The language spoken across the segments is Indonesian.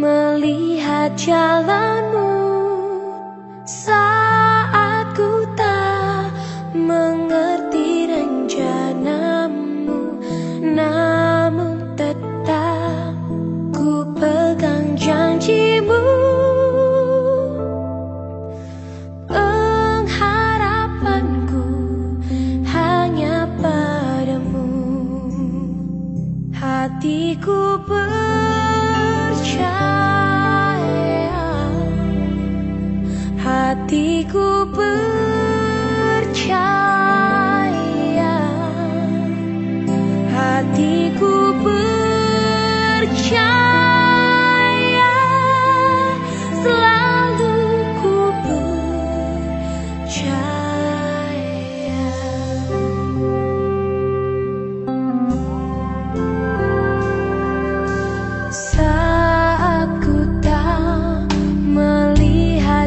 Melihat jalanmu Saat ku tak mengerti rencanamu Namun tetap ku pegang janjimu. Pengharapanku hanya padamu Hatiku ber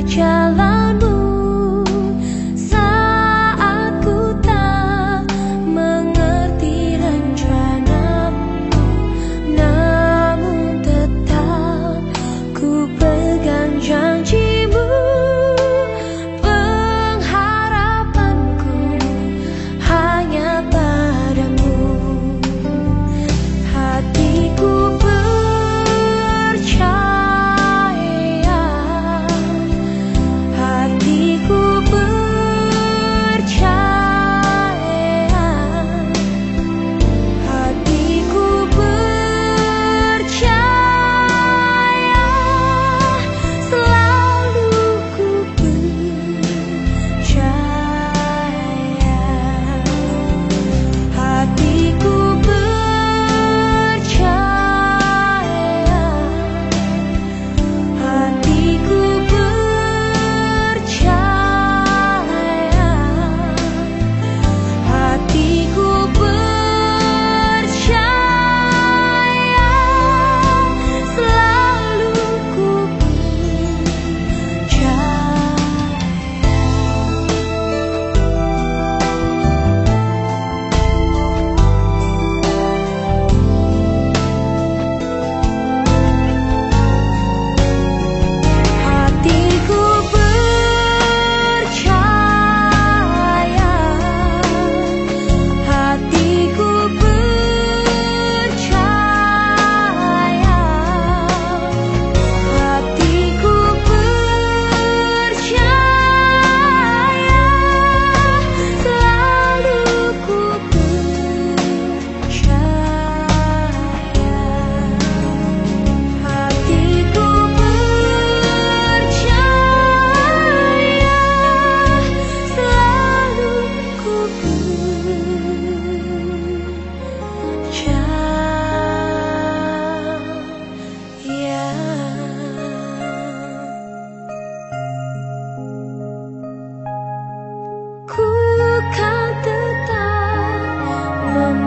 such Mama.